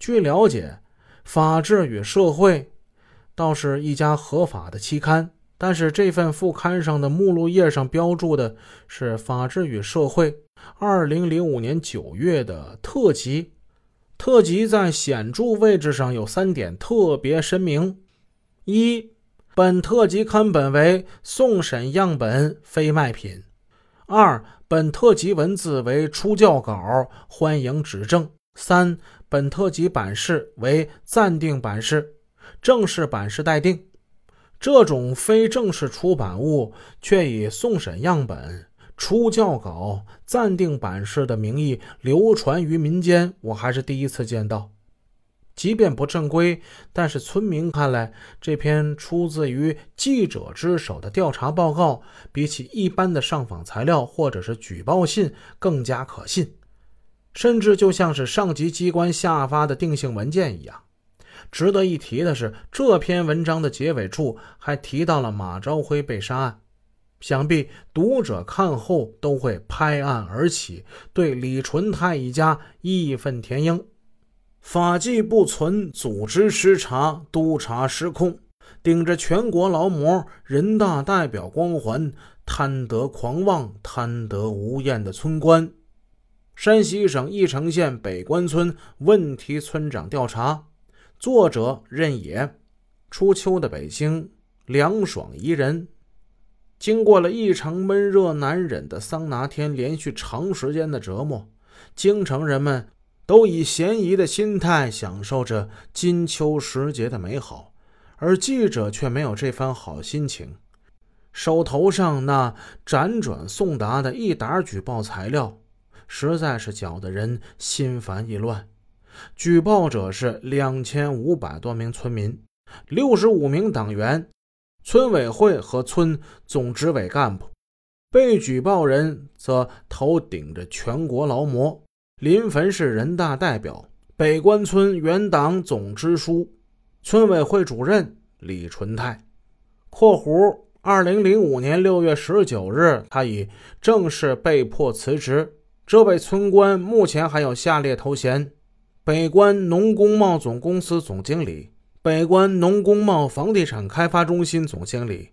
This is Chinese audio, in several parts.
据了解，《法治与社会》倒是一家合法的期刊，但是这份副刊上的目录页上标注的是《法治与社会》2005年9月的特辑。特辑在显著位置上有三点特别声明：一、本特辑刊本为送审样本，非卖品；二、本特辑文字为初教稿，欢迎指正；三、本特级版式为暂定版式，正式版式待定。这种非正式出版物却以送审样本。初教稿暂定版式的名义流传于民间，我还是第一次见到。即便不正规，但是村民看来，这篇出自于记者之手的调查报告，比起一般的上访材料或者是举报信更加可信，甚至就像是上级机关下发的定性文件一样。值得一提的是，这篇文章的结尾处还提到了马朝辉被杀案。想必读者看后都会拍案而起，对李纯泰一家义愤填膺。法纪不存，组织失察，督察失控，顶着全国劳模、人大代表光环，贪得狂妄、贪得无厌的村官。山西省翼城县北关村问题村长调查，作者任野。初秋的北京凉爽宜人。经过了异常闷热难忍的桑拿天，连续长时间的折磨，京城人们都以闲宜的心态享受着金秋时节的美好，而记者却没有这番好心情。手头上那辗转送达的一沓举报材料，实在是搅得人心烦意乱。举报者是两千五百多名村民，六十五名党员。村委会和村总执委干部，被举报人则头顶着全国劳模，临汾市人大代表，北关村原党总支书，村委会主任李纯泰（括弧二零零五年六月十九日，他已正式被迫辞职）。这位村官目前还有下列头衔：北关农工贸总公司总经理。北关农工贸房地产开发中心总经理，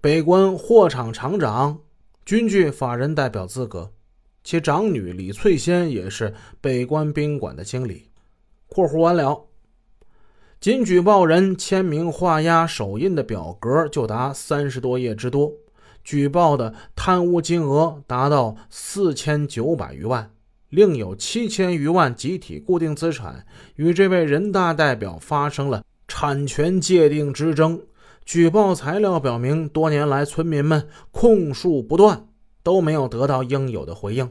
北关货场厂长，均具法人代表资格。其长女李翠仙也是北关宾馆的经理。括弧完了，仅举报人签名画押手印的表格就达三十多页之多，举报的贪污金额达到四千九百余万。另有七千余万集体固定资产与这位人大代表发生了。产权界定之争，举报材料表明，多年来村民们控诉不断，都没有得到应有的回应。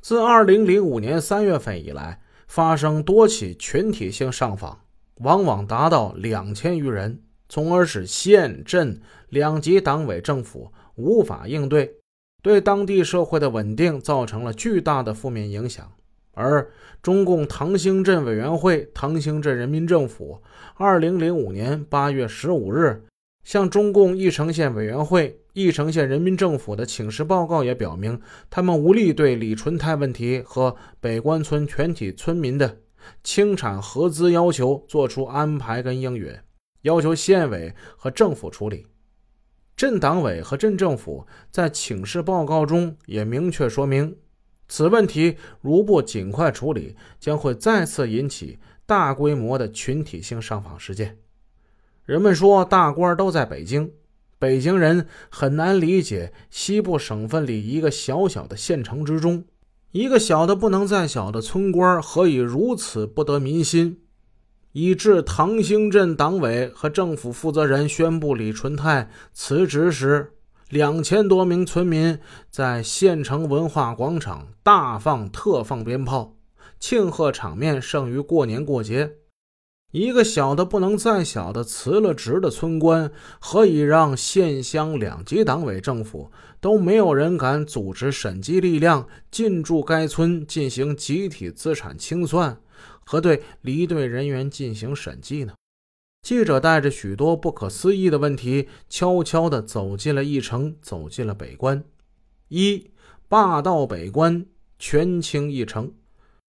自二零零五年三月份以来，发生多起群体性上访，往往达到两千余人，从而使县镇两级党委政府无法应对，对当地社会的稳定造成了巨大的负面影响。而中共唐兴镇委员会、唐兴镇人民政府，二零零五年八月十五日向中共义城县委员会、义城县人民政府的请示报告也表明，他们无力对李纯泰问题和北关村全体村民的清产合资要求作出安排跟应允，要求县委和政府处理。镇党委和镇政府在请示报告中也明确说明。此问题如不尽快处理，将会再次引起大规模的群体性上访事件。人们说大官都在北京，北京人很难理解西部省份里一个小小的县城之中，一个小的不能再小的村官何以如此不得民心，以致唐兴镇党委和政府负责人宣布李纯泰辞职时。两千多名村民在县城文化广场大放特放鞭炮，庆贺场面胜于过年过节。一个小的不能再小的辞了职的村官，何以让县乡两级党委政府都没有人敢组织审计力量进驻该村进行集体资产清算和对离队人员进行审计呢？记者带着许多不可思议的问题，悄悄地走进了义城，走进了北关。一霸道北关，权倾一城。